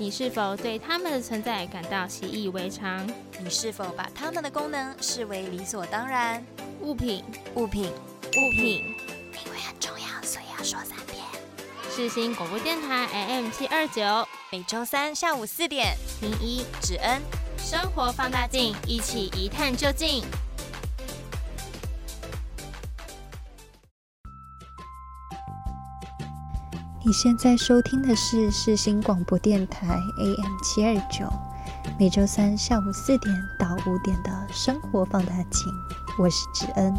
你是否对它们的存在感到习以为常？你是否把它们的功能视为理所当然？物品，物品，物品，因为很重要，所以要说三遍。世新广播电台 AM 七二九，每周三下午四点，零一芷恩生活放大镜，一起一探究竟。你现在收听的是世新广播电台 AM 七二九，每周三下午四点到五点的生活放大镜，我是芷恩。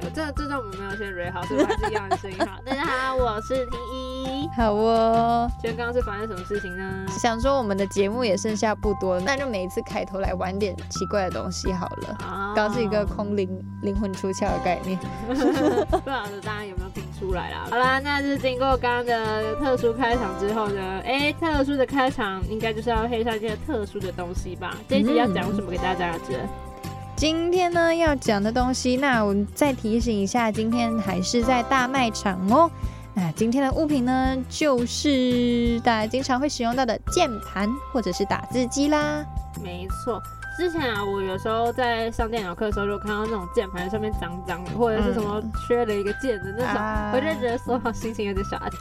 这这段我们没有先 r 好，所以还是一样的声音好。大家好，我是婷一。好哦。今天刚刚是发生什么事情呢？想说我们的节目也剩下不多，那就每一次开头来玩点奇怪的东西好了。啊。刚是一个空灵灵魂出窍的概念。不知道大家有没有听出来啦？好啦，那是经过刚刚的特殊开场之后呢？哎，特殊的开场应该就是要配上一些特殊的东西吧？这一集要讲什么给大家知？今天呢要讲的东西，那我再提醒一下，今天还是在大卖场哦。那今天的物品呢，就是大家经常会使用到的键盘或者是打字机啦。没错。之前啊，我有时候在上电脑课的时候，就看到那种键盘上面脏脏的，或者是什么缺了一个键的那种，我就觉得说心情有点小阿杂。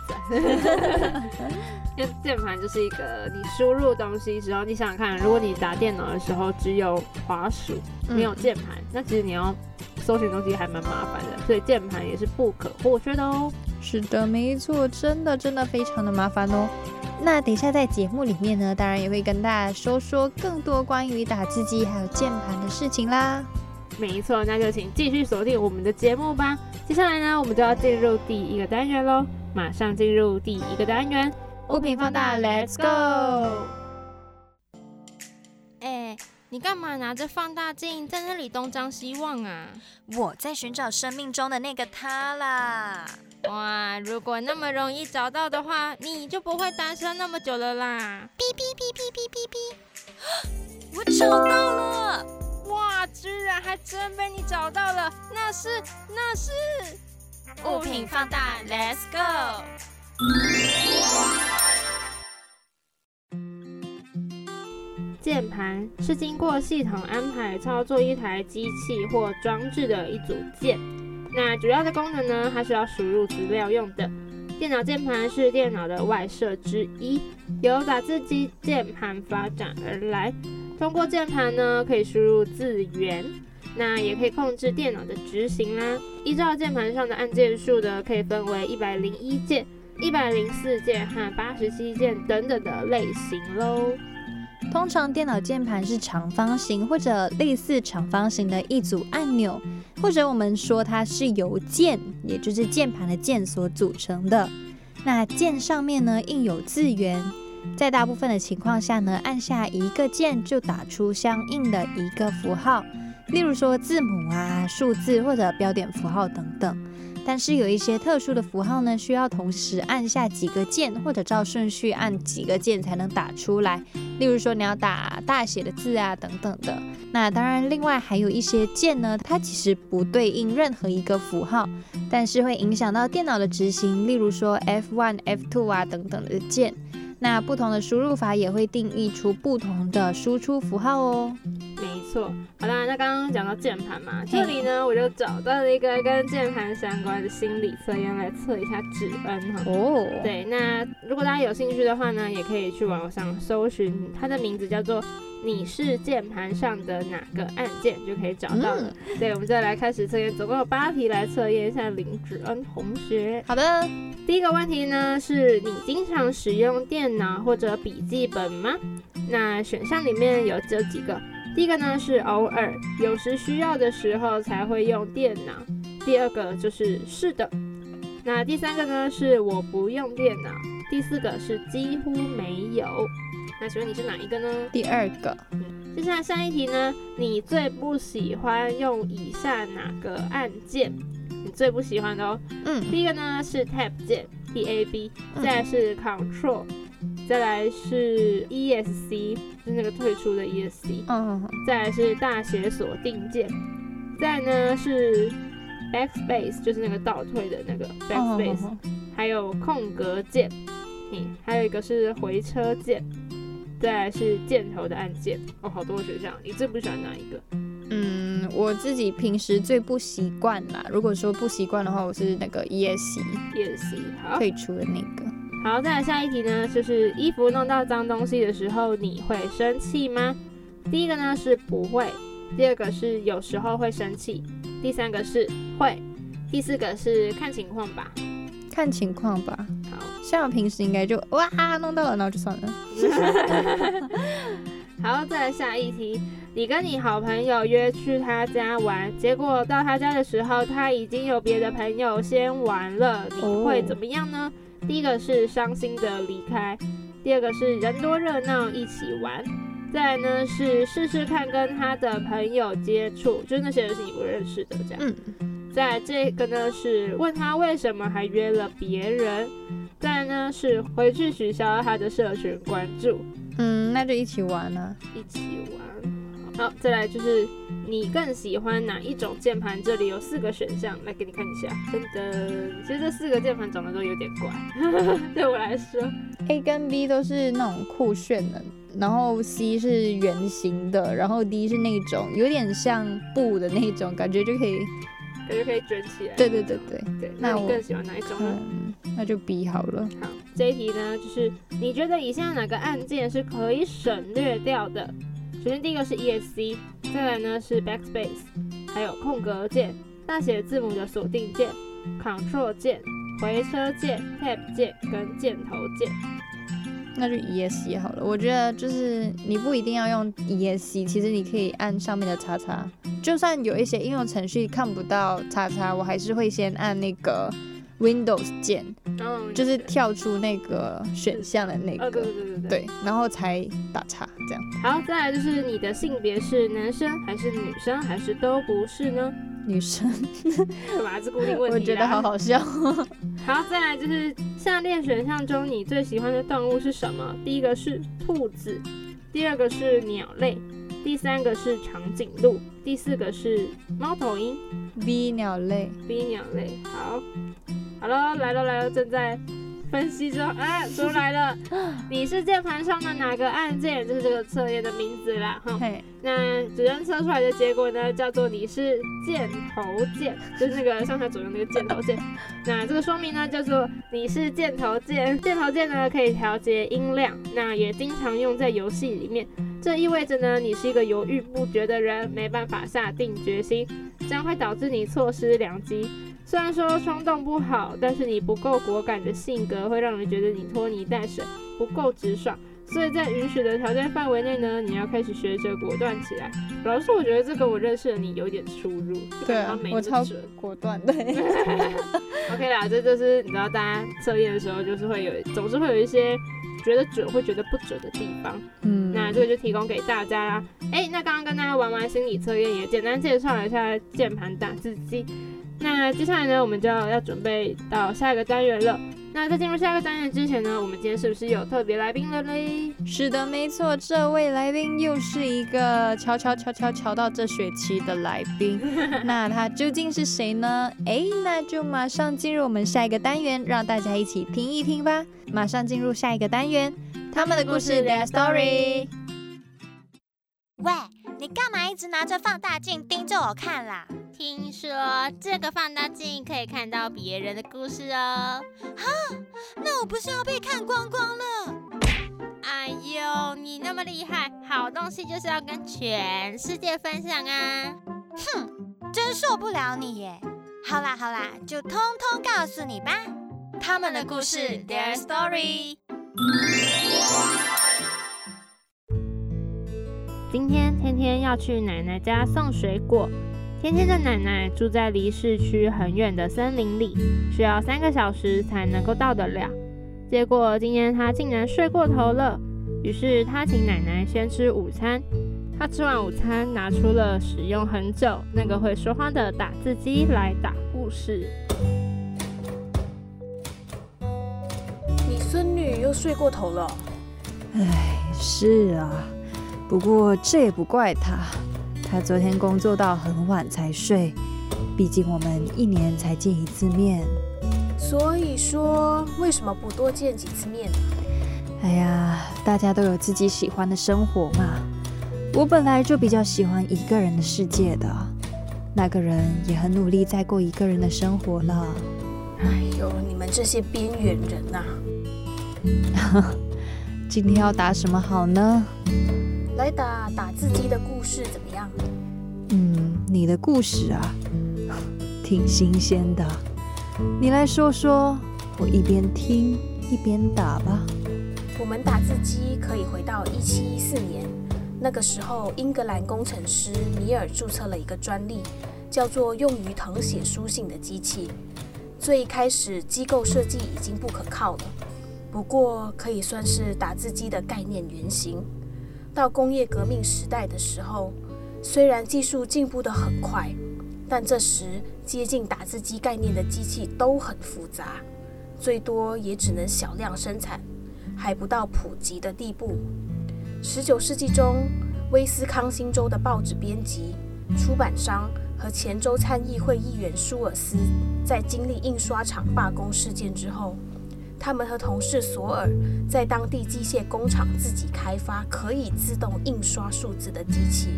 因为键盘就是一个你输入东西时候，你想想看，如果你打电脑的时候只有滑鼠没有键盘，那其实你要搜寻东西还蛮麻烦的，所以键盘也是不可或缺的哦。是的，没错，真的真的非常的麻烦哦。那等一下在节目里面呢，当然也会跟大家说说更多关于打字机还有键盘的事情啦。没错，那就请继续锁定我们的节目吧。接下来呢，我们就要进入第一个单元喽，马上进入第一个单元，物品放大，Let's go。哎，你干嘛拿着放大镜在那里东张西望啊？我在寻找生命中的那个他啦。哇，如果那么容易找到的话，你就不会单身那么久了啦！哔哔哔哔哔哔哔，我找到了！哇，居然还真被你找到了！那是那是物品放大，Let's go！键盘是经过系统安排操作一台机器或装置的一组键。那主要的功能呢，它是要输入资料用的。电脑键盘是电脑的外设之一，由打字机键盘发展而来。通过键盘呢，可以输入字源，那也可以控制电脑的执行啦。依照键盘上的按键数呢，可以分为一百零一键、一百零四键和八十七键等等的类型喽。通常电脑键盘是长方形或者类似长方形的一组按钮，或者我们说它是由键，也就是键盘的键所组成的。那键上面呢印有字源，在大部分的情况下呢，按下一个键就打出相应的一个符号，例如说字母啊、数字或者标点符号等等。但是有一些特殊的符号呢，需要同时按下几个键，或者照顺序按几个键才能打出来。例如说你要打大写的字啊等等的。那当然，另外还有一些键呢，它其实不对应任何一个符号，但是会影响到电脑的执行。例如说 F1、F2 啊等等的键。那不同的输入法也会定义出不同的输出符号哦。没错，好啦，那刚刚讲到键盘嘛，这里呢我就找到了一个跟键盘相关的心理测验来测一下指恩哈。哦，对，那如果大家有兴趣的话呢，也可以去网上搜寻，它的名字叫做。你是键盘上的哪个按键就可以找到了。对，我们再来开始测验，总共有八题来测验一下林志恩同学。好的，第一个问题呢，是你经常使用电脑或者笔记本吗？那选项里面有这几个，第一个呢是偶尔，有时需要的时候才会用电脑。第二个就是是的。那第三个呢是我不用电脑。第四个是几乎没有。那请问你是哪一个呢？第二个。接下来下一题呢？你最不喜欢用以下哪个按键？你最不喜欢的哦。嗯。第一个呢是 Tab 键，T A B，再来是 Control，再来是 E S C，是那个退出的 E S C。嗯。再来是大写锁定键，再呢是 Backspace，就是那个倒退的那个 Backspace，还有空格键。嗯，还有一个是回车键，再来是箭头的按键。哦，好多选项，你最不喜欢哪一个？嗯，我自己平时最不习惯啦。如果说不习惯的话，我是那个 ESC，ESC 好。退出的那个。好，再来下一题呢，就是衣服弄到脏东西的时候，你会生气吗？第一个呢是不会，第二个是有时候会生气，第三个是会，第四个是看情况吧。看情况吧。好，像我平时应该就哇弄到了，然后就算了。好，再来下一题。你跟你好朋友约去他家玩，结果到他家的时候，他已经有别的朋友先玩了，你会怎么样呢？第一个是伤心的离开，第二个是人多热闹一起玩，再来呢是试试看跟他的朋友接触，就那些人是你不认识的这样。嗯，再来这个呢是问他为什么还约了别人，再来呢是回去取消他的社群关注，嗯，那就一起玩了。一起玩。好，再来就是你更喜欢哪一种键盘？这里有四个选项，来给你看一下。噔噔，其实这四个键盘长得都有点怪，对我来说。A 跟 B 都是那种酷炫的，然后 C 是圆形的，然后 D 是那种有点像布的那种感觉，就可以。感觉可以卷起来。对对对对，对，那你更喜欢哪一种呢？嗯，那就 B 好了。好，这一题呢，就是你觉得以下哪个按键是可以省略掉的？首先第一个是 ESC，再来呢是 Backspace，还有空格键、大写字母的锁定键、Ctrl 键、回车键、Tab 键跟箭头键。那就 ESC 好了。我觉得就是你不一定要用 ESC，其实你可以按上面的叉叉。就算有一些应用程序看不到叉叉，我还是会先按那个 Windows 键，嗯，就是跳出那个选项的那个，对对对对。对，然后才打叉这样。好，再来就是你的性别是男生还是女生，还是都不是呢？女生，干嘛？这固定问题啦我觉得好好笑。好，再来就是下列选项中你最喜欢的动物是什么？第一个是兔子，第二个是鸟类，第三个是长颈鹿，第四个是猫头鹰。B 鸟类，B 鸟类。好，好了，来了来了，正在分析中啊，出来了。你是键盘上的哪个按键？就是这个测验的名字啦。哈，那主任测出来的结果呢，叫做你是箭头键，就是那个上下左右那个箭头键。那这个说明呢，叫做你是箭头键。箭头键呢可以调节音量，那也经常用在游戏里面。这意味着呢，你是一个犹豫不决的人，没办法下定决心，这样会导致你错失良机。虽然说冲动不好，但是你不够果敢的性格会让人觉得你拖泥带水，不够直爽。所以在允许的条件范围内呢，你要开始学着果断起来。老师，我觉得这跟我认识的你有点出入，对啊我超。果断，对，OK 啦，这就是你知道，大家测验的时候就是会有，总是会有一些觉得准会觉得不准的地方。嗯，那这个就提供给大家啦。哎，那刚刚跟大家玩完心理测验，也简单介绍了一下键盘打字机。那接下来呢，我们就要准备到下一个单元了。那在进入下一个单元之前呢，我们今天是不是有特别来宾了嘞？是的，没错，这位来宾又是一个悄悄悄悄瞧到这学期的来宾，那他究竟是谁呢？哎，那就马上进入我们下一个单元，让大家一起听一听吧。马上进入下一个单元，他们的故事 their story。喂，你干嘛一直拿着放大镜盯着我看啦？听说这个放大镜可以看到别人的故事哦。哈那我不是要被看光光了？哎呦，你那么厉害，好东西就是要跟全世界分享啊！哼真受不了你耶！好啦好啦，就通通告诉你吧。他们的故事，their story。今天天天要去奶奶家送水果。天天的奶奶住在离市区很远的森林里，需要三个小时才能够到得了。结果今天她竟然睡过头了，于是她请奶奶先吃午餐。她吃完午餐，拿出了使用很久那个会说话的打字机来打故事。你孙女又睡过头了。唉，是啊，不过这也不怪他，他昨天工作到很晚才睡，毕竟我们一年才见一次面。所以说，为什么不多见几次面呢？哎呀，大家都有自己喜欢的生活嘛。我本来就比较喜欢一个人的世界的，那个人也很努力在过一个人的生活了。哎呦，你们这些边缘人呐！今天要打什么好呢？来打打字机的故事怎么样？嗯，你的故事啊，挺新鲜的。你来说说，我一边听一边打吧。我们打字机可以回到一七一四年，那个时候英格兰工程师米尔注册了一个专利，叫做用于誊写书信的机器。最开始机构设计已经不可靠了，不过可以算是打字机的概念原型。到工业革命时代的时候，虽然技术进步得很快，但这时接近打字机概念的机器都很复杂，最多也只能小量生产，还不到普及的地步。十九世纪中，威斯康星州的报纸编辑、出版商和前州参议会议员舒尔斯，在经历印刷厂罢工事件之后。他们和同事索尔在当地机械工厂自己开发可以自动印刷数字的机器。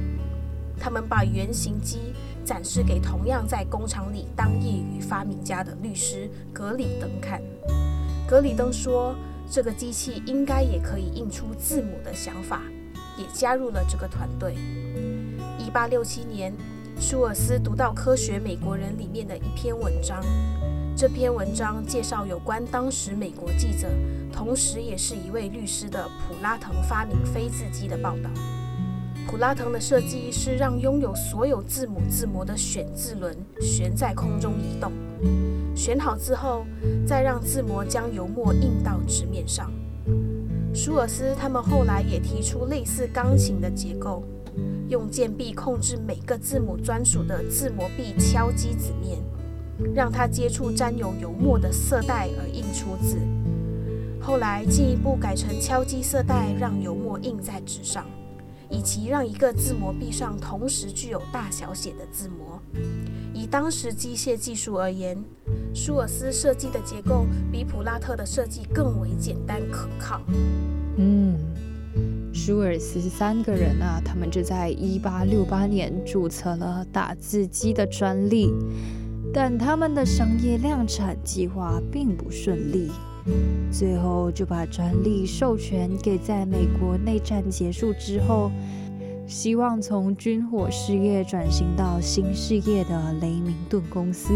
他们把原型机展示给同样在工厂里当业余发明家的律师格里登看。格里登说，这个机器应该也可以印出字母的想法，也加入了这个团队。一八六七年，舒尔斯读到《科学美国人》里面的一篇文章。这篇文章介绍有关当时美国记者，同时也是一位律师的普拉腾发明飞字机的报道。普拉腾的设计是让拥有所有字母字模的选字轮悬在空中移动，选好字后，再让字模将油墨印到纸面上。舒尔斯他们后来也提出类似钢琴的结构，用键臂控制每个字母专属的字模臂敲击纸面。让它接触沾有油墨的色带而印出字，后来进一步改成敲击色带，让油墨印在纸上，以及让一个字模壁上同时具有大小写的字模。以当时机械技术而言，舒尔斯设计的结构比普拉特的设计更为简单可靠。嗯，舒尔斯三个人啊，他们就在一八六八年注册了打字机的专利。但他们的商业量产计划并不顺利，最后就把专利授权给在美国内战结束之后，希望从军火事业转型到新事业的雷明顿公司。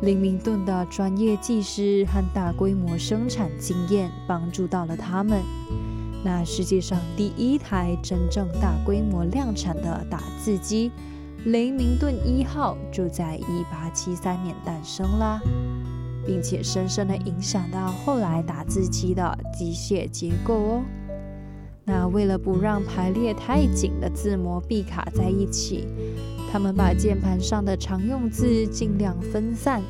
雷明顿的专业技师和大规模生产经验帮助到了他们。那世界上第一台真正大规模量产的打字机。雷明顿一号就在一八七三年诞生啦，并且深深的影响到后来打字机的机械结构哦。那为了不让排列太紧的字模壁卡在一起，他们把键盘上的常用字尽量分散，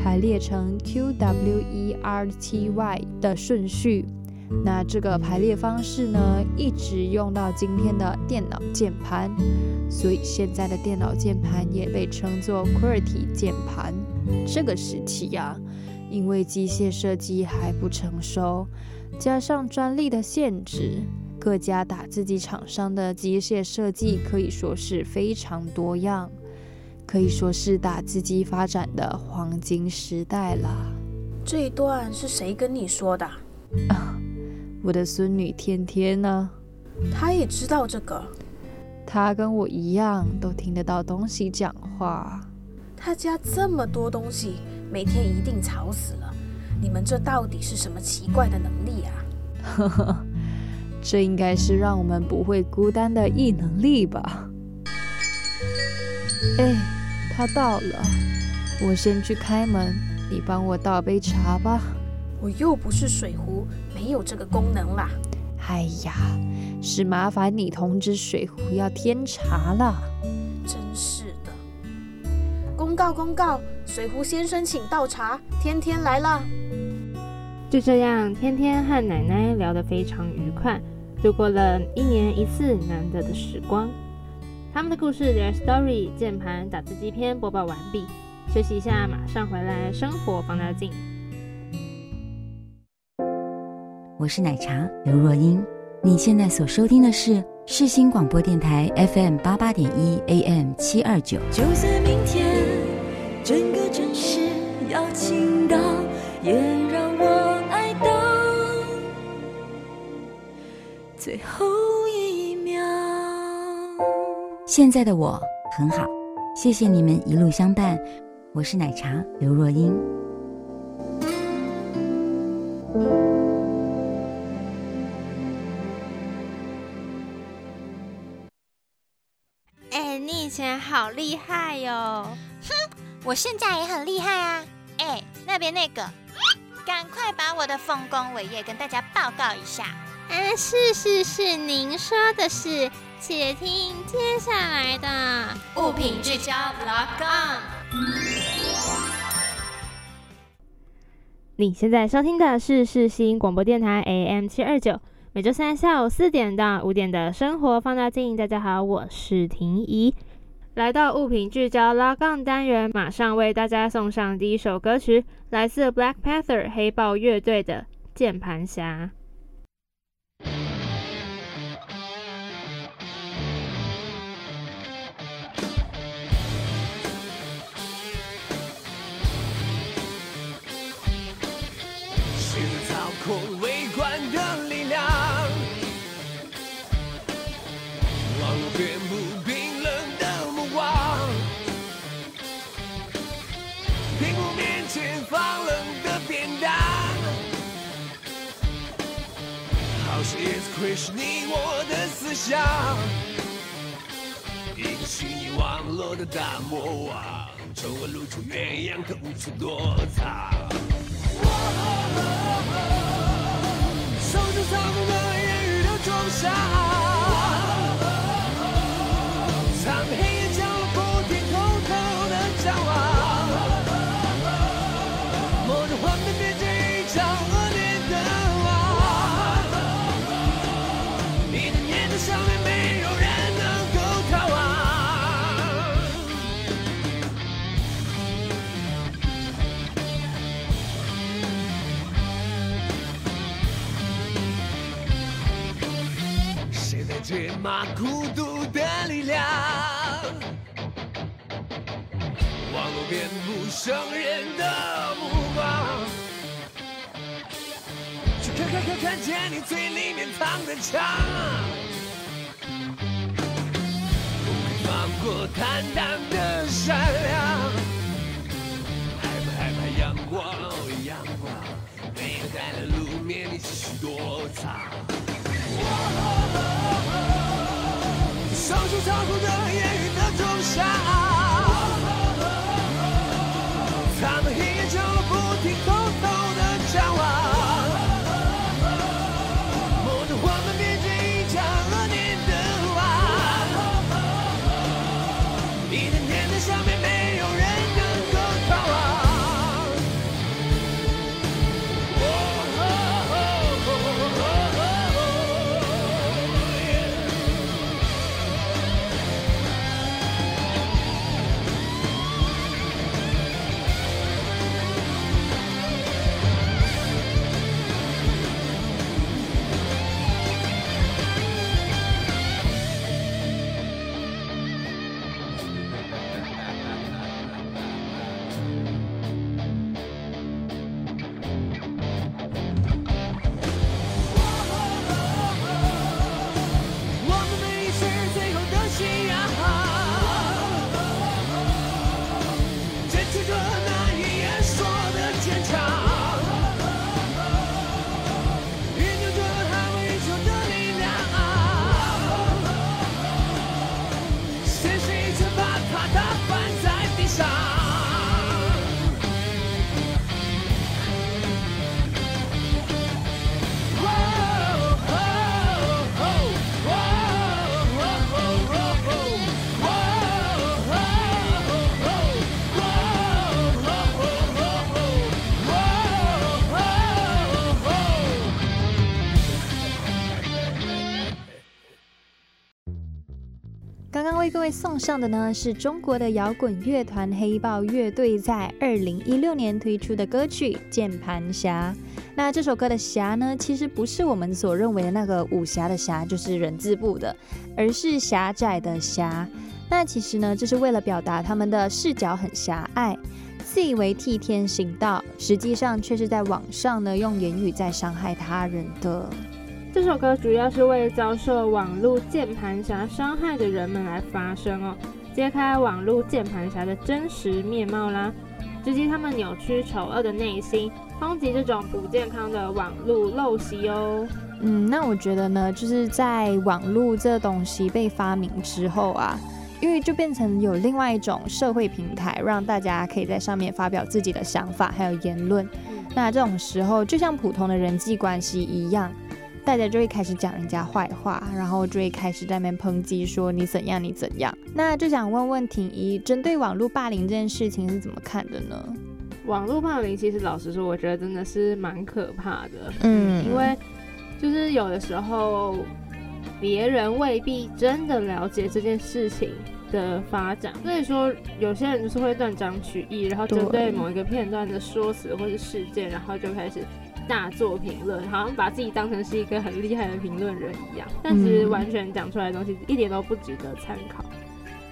排列成 Q W E R T Y 的顺序。那这个排列方式呢，一直用到今天的电脑键盘，所以现在的电脑键盘也被称作 QWERTY 键盘。这个时期呀，因为机械设计还不成熟，加上专利的限制，各家打字机厂商的机械设计可以说是非常多样，可以说是打字机发展的黄金时代了。这一段是谁跟你说的？我的孙女天天呢，她也知道这个。她跟我一样，都听得到东西讲话。她家这么多东西，每天一定吵死了。你们这到底是什么奇怪的能力啊？呵呵，这应该是让我们不会孤单的异能力吧？哎，他到了，我先去开门，你帮我倒杯茶吧。我又不是水壶，没有这个功能啦。哎呀，是麻烦你通知水壶要添茶了。真是的！公告公告，水壶先生请倒茶，天天来了。就这样，天天和奶奶聊得非常愉快，度过了一年一次难得的时光。他们的故事《Their Story》键盘打字机篇播报完毕。休息一下，马上回来。生活放大镜，我是奶茶刘若英。你现在所收听的是世新广播电台 FM 八八点一 AM 七二九。就算明天整个城市要倾倒，也让我爱到最后一秒。现在的我很好，谢谢你们一路相伴。我是奶茶刘若英。好厉害哟！哼，我现在也很厉害啊！哎，那边那个，赶快把我的丰功伟业跟大家报告一下。啊，是是是，您说的是，且听接下来的物品聚焦 Log On。你现在收听的是世新广播电台 AM 七二九。每周三下午四点到五点的生活放大镜，大家好，我是婷怡。来到物品聚焦拉杠单元，马上为大家送上第一首歌曲，来自 Black Panther 黑豹乐队的《键盘侠》。会是你我的思想，一个虚拟网络的大魔王，从我露出原样，可无处躲藏。手中操控着言语的重伤。解码孤独的力量，网络遍布生人的目光，去看看看看见你嘴里面藏的枪，不放过坦荡的善良，害不害怕阳光阳光，没有带来路面，你继续躲藏。唱出残酷的言语的重伤，各位送上的呢，是中国的摇滚乐团黑豹乐队在二零一六年推出的歌曲《键盘侠》。那这首歌的“侠”呢，其实不是我们所认为的那个武侠的“侠”，就是人字部的，而是狭窄的“狭”。那其实呢，这是为了表达他们的视角很狭隘，自以为替天行道，实际上却是在网上呢用言语在伤害他人的。这首歌主要是为遭受网络键盘侠伤害的人们来发声哦，揭开网络键盘侠的真实面貌啦，直击他们扭曲丑恶的内心，抨击这种不健康的网络陋习哦。嗯，那我觉得呢，就是在网络这东西被发明之后啊，因为就变成有另外一种社会平台，让大家可以在上面发表自己的想法还有言论。那这种时候，就像普通的人际关系一样。大家就会开始讲人家坏话，然后就会开始在那边抨击，说你怎样你怎样。那就想问问婷宜，针对网络霸凌这件事情是怎么看的呢？网络霸凌其实老实说，我觉得真的是蛮可怕的。嗯，因为就是有的时候别人未必真的了解这件事情的发展，所以说有些人就是会断章取义，然后针对某一个片段的说辞或是事件，然后就开始。大做评论，好像把自己当成是一个很厉害的评论人一样，但其实完全讲出来的东西一点都不值得参考。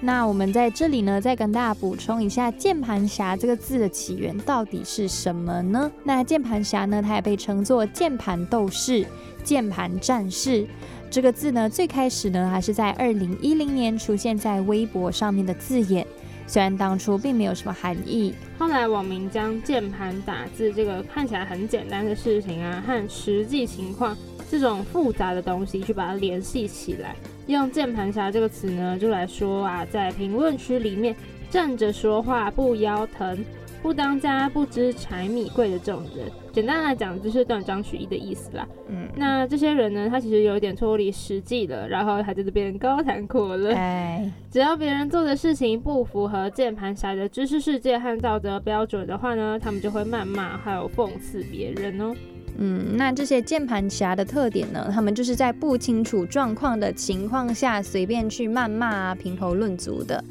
那我们在这里呢，再跟大家补充一下“键盘侠”这个字的起源到底是什么呢？那键盘侠呢，它也被称作键盘斗士、键盘战士。这个字呢，最开始呢，还是在二零一零年出现在微博上面的字眼。虽然当初并没有什么含义，后来网民将键盘打字这个看起来很简单的事情啊，和实际情况这种复杂的东西去把它联系起来，用键盘侠这个词呢，就来说啊，在评论区里面站着说话不腰疼。不当家不知柴米贵的这种人，简单来讲就是断章取义的意思啦。嗯，那这些人呢，他其实有一点脱离实际了，然后还在这边高谈阔论。哎，只要别人做的事情不符合键盘侠的知识世界和道德标准的话呢，他们就会谩骂还有讽刺别人哦。嗯，那这些键盘侠的特点呢，他们就是在不清楚状况的情况下随便去谩骂啊、评头论足的。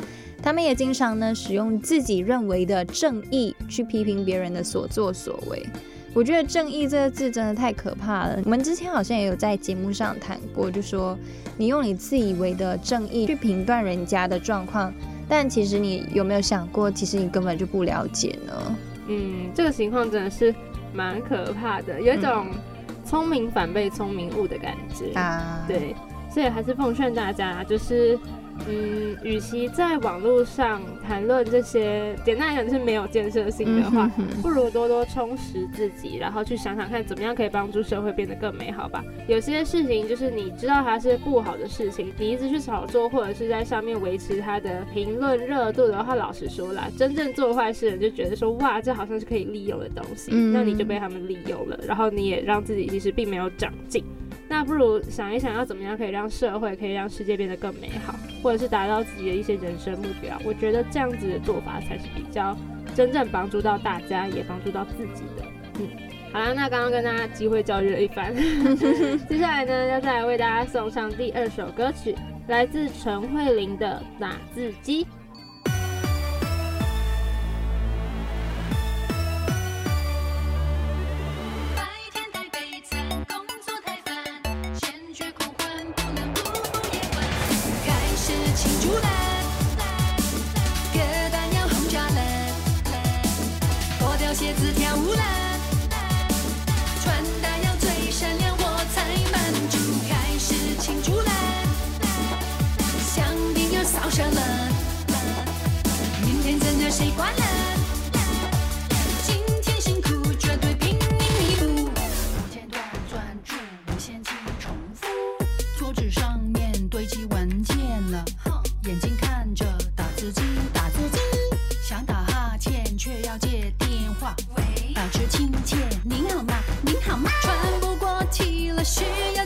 他们也经常呢使用自己认为的正义去批评别人的所作所为。我觉得“正义”这个字真的太可怕了。我们之前好像也有在节目上谈过，就说你用你自以为的正义去评断人家的状况，但其实你有没有想过，其实你根本就不了解呢？嗯，这个情况真的是蛮可怕的，有一种聪明反被聪明误的感觉啊。对，所以还是奉劝大家，就是。嗯，与其在网络上谈论这些简单来讲就是没有建设性的话，不如多多充实自己，然后去想想看怎么样可以帮助社会变得更美好吧。有些事情就是你知道它是不好的事情，你一直去炒作或者是在上面维持它的评论热度的话，老实说啦，真正做坏事人就觉得说哇，这好像是可以利用的东西，那你就被他们利用了，然后你也让自己其实并没有长进。那不如想一想，要怎么样可以让社会、可以让世界变得更美好，或者是达到自己的一些人生目标？我觉得这样子的做法才是比较真正帮助到大家，也帮助到自己的。嗯，好了，那刚刚跟大家机会教育了一番，接下来呢，要再来为大家送上第二首歌曲，来自陈慧琳的《打字机》。舞啦，歌单要轰炸了，脱掉鞋子跳舞啦，穿搭要最闪亮我才满足，开始庆祝啦，香槟要扫射了，明天真的习惯了。保持亲切您好吗？您好吗？喘不过气了需要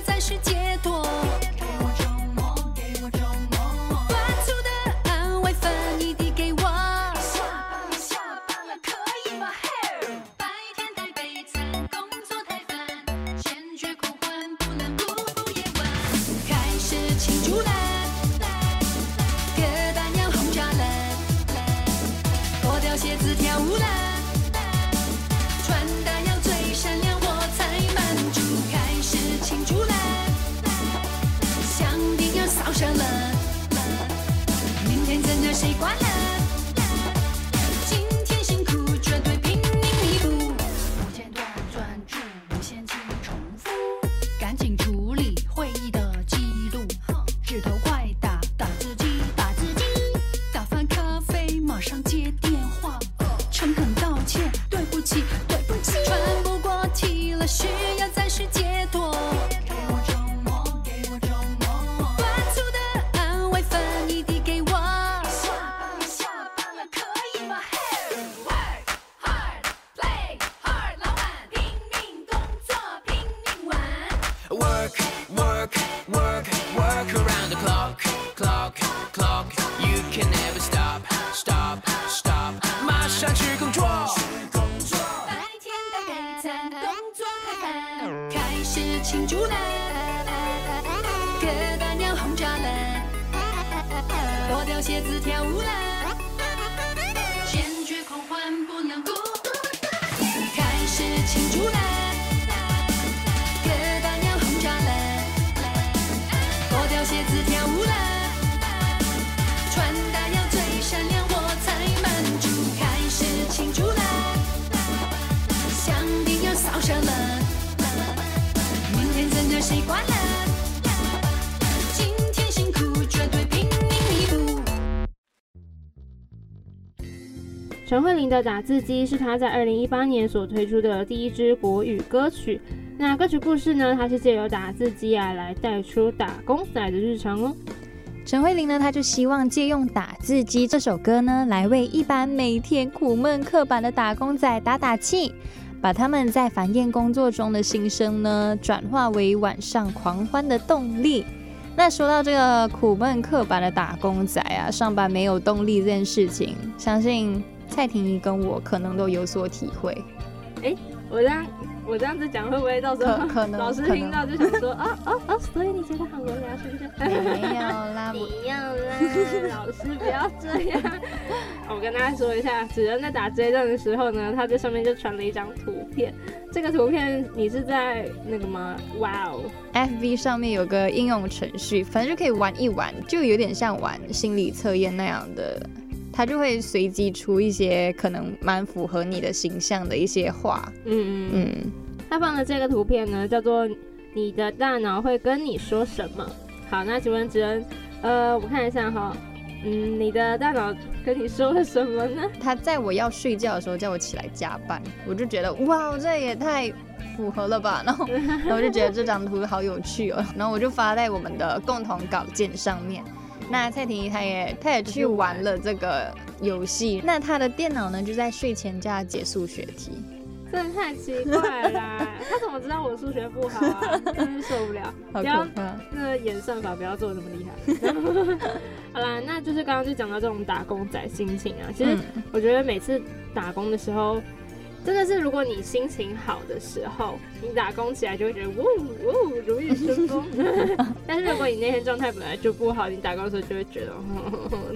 陈慧琳的打字机是她在二零一八年所推出的第一支国语歌曲。那歌曲故事呢，它是借由打字机啊来带出打工仔的日常哦。陈慧琳呢，她就希望借用《打字机》这首歌呢，来为一般每天苦闷刻板的打工仔打打气，把他们在繁衍工作中的心声呢，转化为晚上狂欢的动力。那说到这个苦闷刻板的打工仔啊，上班没有动力这件事情，相信蔡婷宜跟我可能都有所体会。哎我这样我这样子讲，会不会到时候可可能 老师听到就想说啊啊啊，所以你觉得很无聊是不是？没有啦，我不要啦，老师不要这样。我跟大家说一下，子仁在打这一段的时候呢，他在上面就传了一张图片。这个图片你是在那个吗？哇哦，FB 上面有个应用程序，反正就可以玩一玩，就有点像玩心理测验那样的，它就会随机出一些可能蛮符合你的形象的一些话。嗯嗯嗯。嗯，他放的这个图片呢，叫做“你的大脑会跟你说什么”。好，那请问子恩，呃，我看一下哈，嗯，你的大脑跟你说了什么呢？他在我要睡觉的时候叫我起来加班，我就觉得哇，这也太符合了吧。然后，然后我就觉得这张图好有趣哦，然后我就发在我们的共同稿件上面。那蔡婷宜她也她也去玩了这个游戏，那她的电脑呢就在睡前叫她解数学题。真的太奇怪了啦！他怎么知道我数学不好啊？真是受不了！好不要！那个演算法不要做得那么厉害。好啦，那就是刚刚就讲到这种打工仔心情啊。其实嗯我觉得每次打工的时候，真的是如果你心情好的时候，你打工起来就会觉得呜呜如日顺风。但是如果你那天状态本来就不好，你打工的时候就会觉得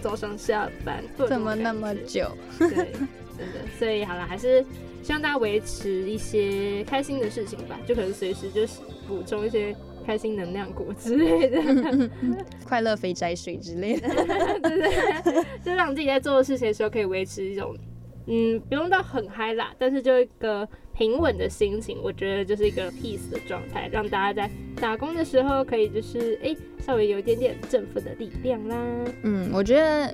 早上下班怎么那么久？对，真的，所以好了，还是希望大家维持一些开心的事情吧，就可能随时就是补充一些开心能量果之类的，快乐肥宅水之类的。对对对，就让自己在做的事情的时候可以维持一种，嗯，不用到很嗨啦，但是就一个平稳的心情，我觉得就是一个 peace 的状态，让大家在打工的时候可以就是哎、稍微有一点点振奋的力量啦。嗯，我觉得，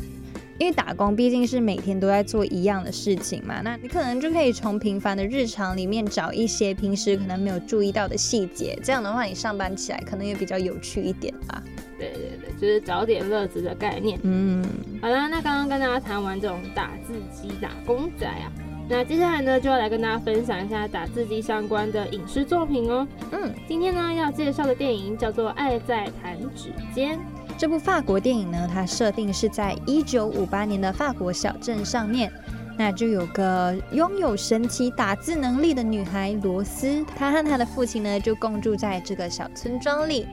因为打工毕竟是每天都在做一样的事情嘛，那你可能就可以从平凡的日常里面找一些平时可能没有注意到的细节，这样的话你上班起来可能也比较有趣一点啦。对对对，就是找点乐子的概念。嗯，好啦，那刚刚跟大家谈完这种打字机打工仔啊，那接下来呢就要来跟大家分享一下打字机相关的影视作品哦。嗯，今天呢要介绍的电影叫做《爱在弹指间》。这部法国电影呢，它设定是在一九五八年的法国小镇上面。那就有个拥有神奇打字能力的女孩罗斯，她和她的父亲呢就共住在这个小村庄里。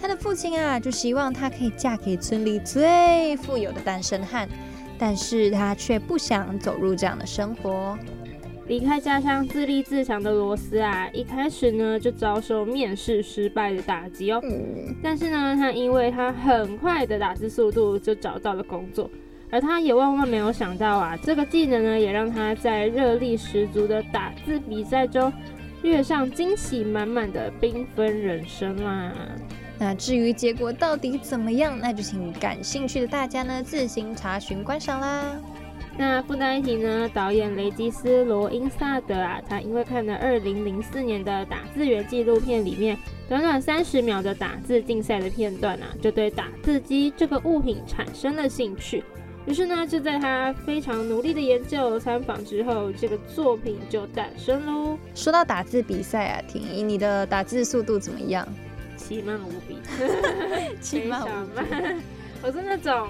她的父亲啊就希望她可以嫁给村里最富有的单身汉，但是她却不想走入这样的生活。离开家乡自立自强的罗斯啊，一开始呢就遭受面试失败的打击哦。嗯，但是呢，他因为他很快的打字速度，就找到了工作。而他也万万没有想到啊，这个技能呢，也让他在热力十足的打字比赛中，跃上惊喜满满的缤纷人生啦。那至于结果到底怎么样，那就请感兴趣的大家呢自行查询观赏啦。那附带一提呢，导演雷吉斯·罗因萨德啊，他因为看了2004年的打字员纪录片里面短短三十秒的打字竞赛的片段啊，就对打字机这个物品产生了兴趣。于是呢，就在他非常努力的研究参访之后，这个作品就诞生喽。说到打字比赛啊，婷宜，你的打字速度怎么样？奇慢无比，奇慢无比。我是那种，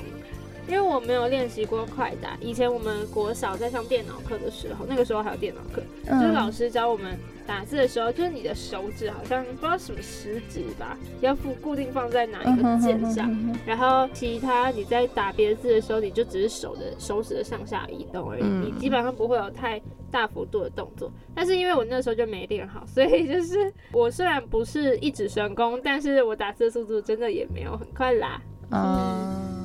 因为我没有练习过快打。以前我们国小在上电脑课的时候，那个时候还有电脑课，就是老师教我们打字的时候，就是你的手指好像不知道什么食指吧，要固固定放在哪一个键上，然后其他你在打别的字的时候，你就只是手的手指的上下移动而已，你基本上不会有太。大幅度的动作，但是因为我那时候就没练好，所以就是我虽然不是一指神功，但是我打字速度真的也没有很快啦。嗯，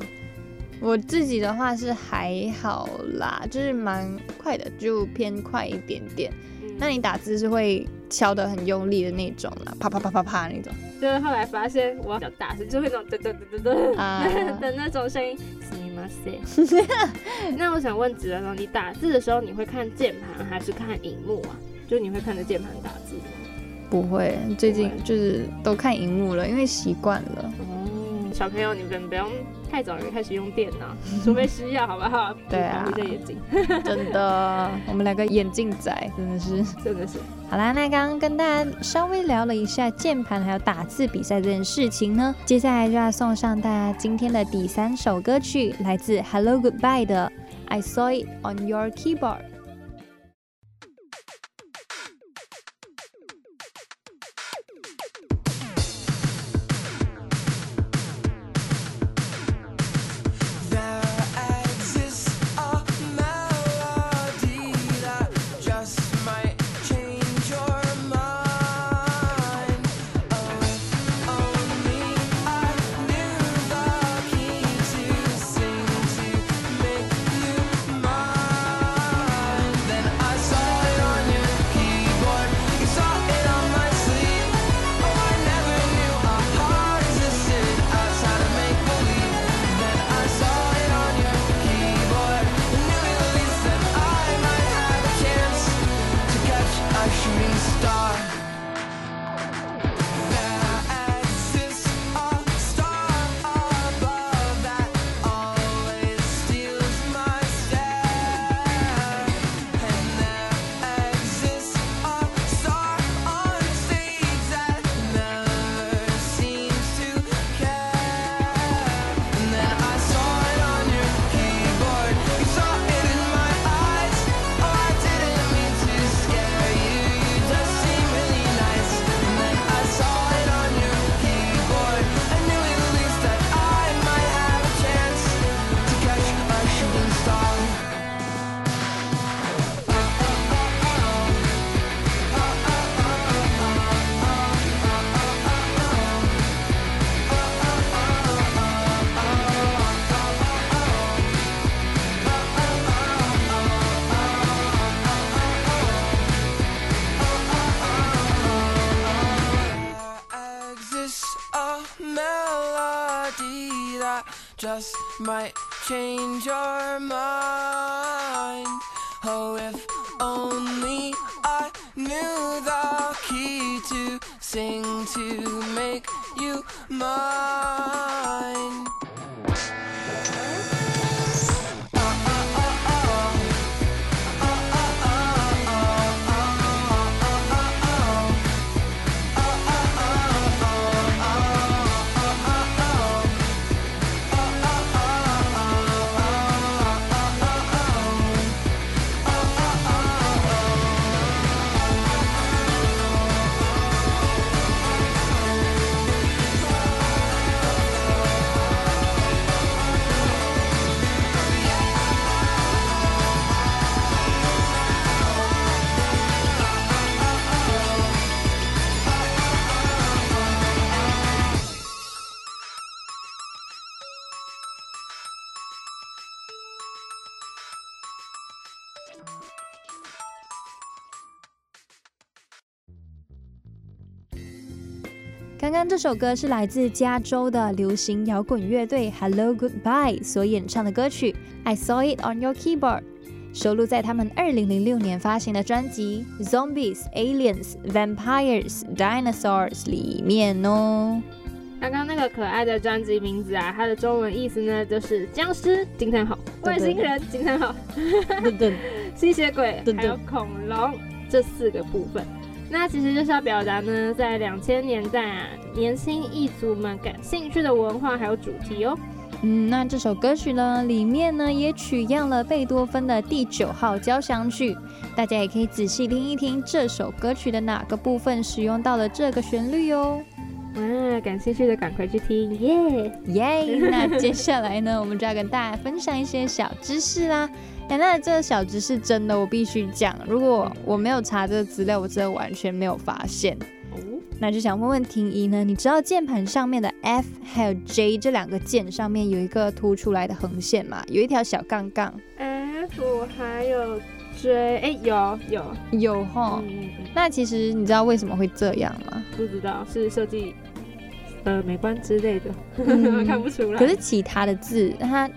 我自己的话是还好啦，就是蛮快的，就偏快一点点。那你打字是会敲的很用力的那种啦，啪啪啪啪啪那种。就是后来发现我比较大声，就会那种噔噔噔噔噔 的那种声音。那我想问子仁哦，你打字的时候你会看键盘还是看荧幕啊？就你会看着键盘打字吗？不会，最近就是都看荧幕了，因为习惯了。嗯小朋友，你们不用太早就开始用电脑，除非需要，好不好？对啊，闭着眼睛。真的，我们两个眼镜仔，真的是，真的是。好啦，那刚刚跟大家稍微聊了一下键盘还有打字比赛这件事情呢，接下来就要送上大家今天的第三首歌曲，来自 Hello Goodbye 的 I Saw It on Your Keyboard。Just might change your mind. Oh, if only I knew the key to sing to make you mine. 刚刚这首歌是来自加州的流行摇滚乐队 Hello Goodbye 所演唱的歌曲《I Saw It on Your Keyboard》，收录在他们2006年发行的专辑《Zombies, Aliens, Vampires, Dinosaurs》里面哦。刚刚那个可爱的专辑名字啊，它的中文意思呢就是僵尸惊叹号、外星人惊叹号、噔噔，吸血鬼对对。还有恐龙这四个部分。那其实就是要表达呢，在两千年代啊，年轻一族们感兴趣的文化还有主题哦。嗯，那这首歌曲呢，里面呢也取样了贝多芬的第九号交响曲，大家也可以仔细听一听这首歌曲的哪个部分使用到了这个旋律哦。哇，感兴趣的赶快去听耶！耶、那接下来呢，我们就要跟大家分享一些小知识啦。哎，那这个小知识真的我必须讲，如果我没有查这个资料，我真的完全没有发现。哦，那就想问问婷宜呢，你知道键盘上面的 F 还有 J 这两个键上面有一个凸出来的横线吗？有一条小杠杠，F 还有 J，哎、有有，有哈。那其实你知道为什么会这样吗？不知道是设计呃美观之类的，嗯 看不出来。可是其他的字，它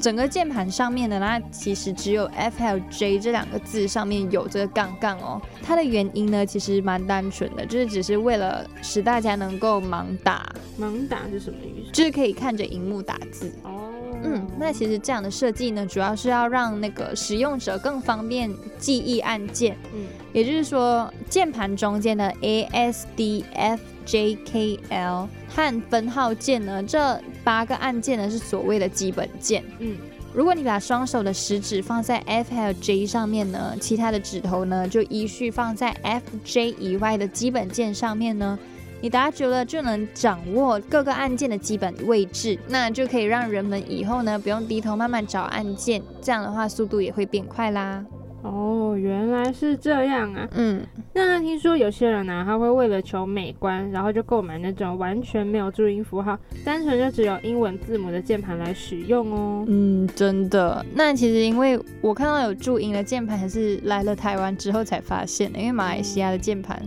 整个键盘上面的那其实只有 F 还有 J 这两个字上面有这个杠杠哦。它的原因呢，其实蛮单纯的，就是只是为了使大家能够盲打，盲打是什么意思？就是可以看着荧幕打字。哦，嗯，那其实这样的设计呢，主要是要让那个使用者更方便记忆按键。嗯也就是说，键盘中间的 A S D F J K L 和分号键呢，这八个按键呢是所谓的基本键。嗯，如果你把双手的食指放在 F 还有 J 上面呢，其他的指头呢就依序放在 F、J 以外的基本键上面呢。你打久了就能掌握各个按键的基本位置，那就可以让人们以后呢不用低头慢慢找按键，这样的话速度也会变快啦。哦，原来是这样啊。嗯，那听说有些人呢、他会为了求美观，然后就购买那种完全没有注音符号，单纯就只有英文字母的键盘来使用哦。嗯，真的。那其实因为我看到有注音的键盘，还是来了台湾之后才发现的。因为马来西亚的键盘，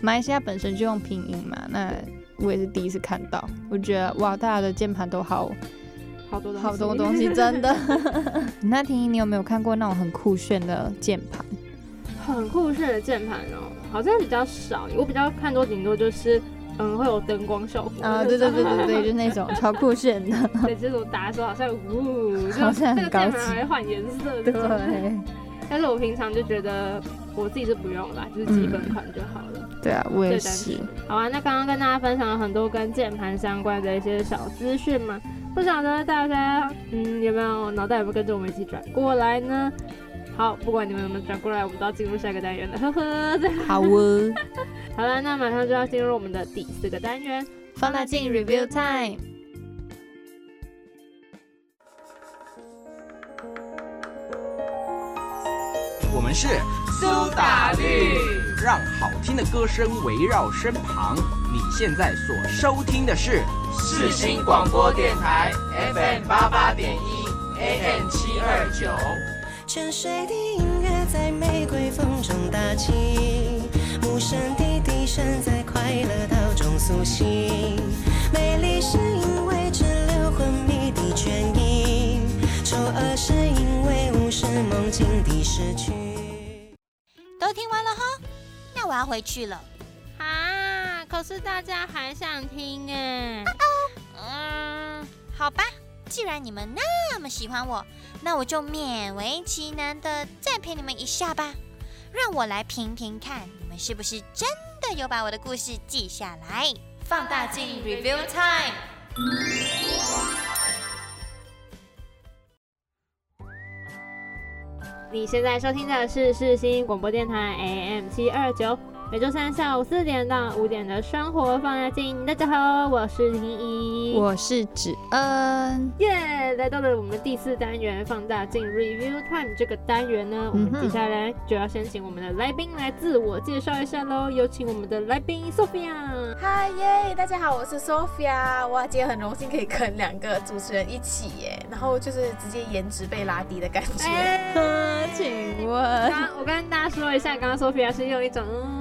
马来西亚本身就用拼音嘛，那我也是第一次看到。我觉得哇，大家的键盘都好好多东西好多东西，真的。那婷婷，你有没有看过那种很酷炫的键盘？很酷炫的键盘哦，好像比较少。我比较看多顶多就是，嗯，会有灯光效果啊，对对对对对，就是那种 超酷炫的。对，这种打的时候好像呜，就好像那个很高级键盘还会换颜色的。对，但是我平常就觉得我自己是不用啦，就是基本款就好了。对啊，我也是。好啊，那刚刚跟大家分享了很多跟键盘相关的一些小资讯嘛，不晓得大家嗯有没有脑袋有没有跟着我们一起转过来呢？好，不管你们有没有转过来，我们都要进入下一个单元了，呵呵。好哦，好了，那马上就要进入我们的第四个单元。放大镜 review time。我们是苏打绿，让好听的歌声围绕身旁。你现在所收听的是世新广播电台 FM 八八点一 AM 七二九。泉水的音乐在玫瑰风中打起，无声的笛声在快乐岛中苏醒。美丽是因为只留昏迷的倦意，丑恶是因为无视梦境的失去。都听完了哈，那我要回去了。啊，可是大家还想听哎。嗯，好吧，既然你们那么喜欢我，那我就勉为其难的再陪你们一下吧。让我来评评看，你们是不是真的有把我的故事记下来？放大镜 review time。你现在收听的是世新广播电台 AM 七二九，每周三下午四点到五点的生活放大镜。大家好，我是林怡，我是芷恩。耶来到了我们第四单元放大镜 Review Time 这个单元呢，我们接下来就要先请我们的来宾来自我介绍一下喽。有请我们的来宾 Sophia。嗨耶，大家好，我是 Sophia。哇，今天很荣幸可以跟两个主持人一起耶，然后就是直接颜值被拉低的感觉。哎 请问，刚我跟大家说一下，刚刚 Sophia 是用一种嗯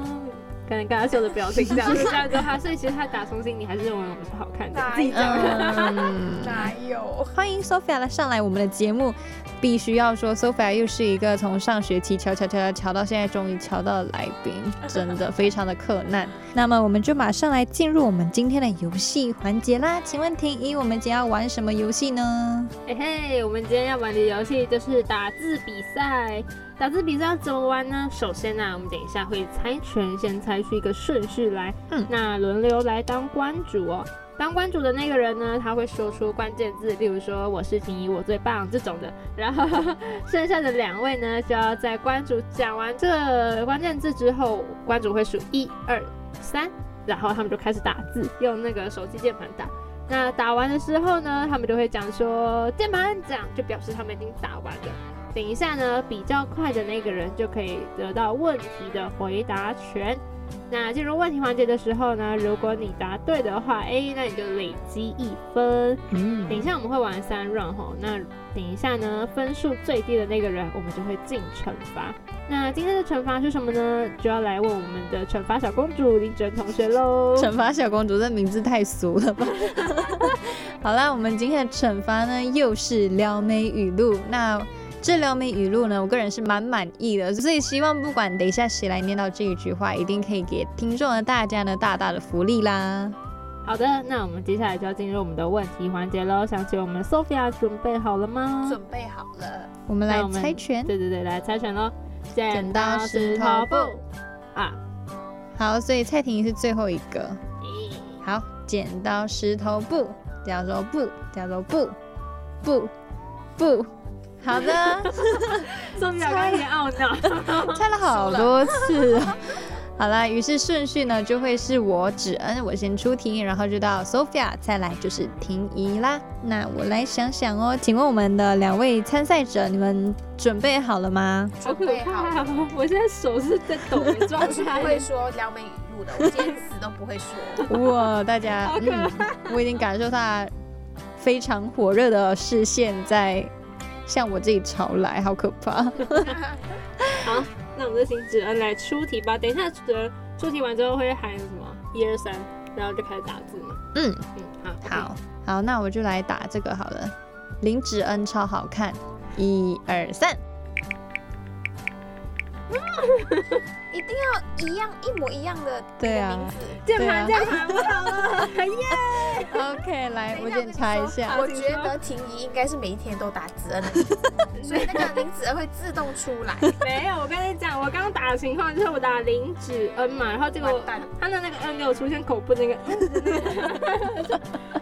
跟跟他说的表情这样，子 这样就他，所以其实他打从心里还是认为我们是好看的，自己讲。的，哪有？欢迎 Sophia 来上来我们的节目。必须要说，Sophia 又是一个从上学期瞧瞧瞧瞧瞧到现在终于敲到的来宾，真的非常的困难。那么我们就马上来进入我们今天的游戏环节啦。请问婷宜，我们今天要玩什么游戏呢？嘿嘿，我们今天要玩的游戏就是打字比赛。打字比赛要怎么玩呢？首先呢、我们等一下会猜拳，先猜出一个顺序来。嗯那轮流来当关主哦。当关主的那个人呢，他会说出关键字，例如说“我是婷宜，我最棒”这种的。然后剩下的两位呢，就要在关主讲完这关键字之后，关主会数一二三，然后他们就开始打字，用那个手机键盘打。那打完的时候呢，他们就会讲说键盘这样，就表示他们已经打完了。等一下呢，比较快的那个人就可以得到问题的回答权。那进入问题环节的时候呢，如果你答对的话，哎，那你就累积一分。嗯等一下我们会玩三 round 吼，那等一下呢，分数最低的那个人，我们就会进惩罚。那今天的惩罚是什么呢？就要来问我们的惩罚小公主林哲同学喽。惩罚小公主这名字太俗了吧？好啦，我们今天的惩罚呢又是撩妹语录。那这撩妹语录呢，我个人是蛮满意的，所以希望不管等一下谁来念到这一句话，一定可以给听众的大家呢大大的福利啦。好的，那我们接下来就要进入我们的问题环节喽。想请我们 Sophia 准备好了吗？准备好了，我们来猜拳。对对对，来猜拳喽！剪剪刀石头布啊！好，所以蔡婷是最后一个。好，剪刀石头布，叫做布，叫做布，布，布。好的刚刚有点懊恼。猜了好多次哦。好了，于是顺序呢就会是我指恩，我先出题，然后就到 Sophia，再来就是婷宜啦。那我来想想哦，请问我们的两位参赛者，你们准备好了吗？好可准备好怕了。哦！我现在手是在抖的状我是不会态。说撩妹语录的，我今天 死都不会说。哇，大家，嗯，我已经感受到非常火热的视线在向我自己朝来，好可怕。好，那我们就请子恩来出题吧。等一下，子恩出题完之后会喊什么？一二三，然后就开始打字嘛。嗯，嗯，好，好，好，那我就来打这个好了。林芷恩超好看，一二三。一定要一样一模一样的对啊。键盘键盘，我好了，耶！OK，来，我检查一下。我觉得婷宜应该是每一天都打子恩所以那个林子恩会自动出来。没有，我跟你讲，我刚刚打的情况就是我打林子恩嘛，然后结果他的那个恩给我出现口部那个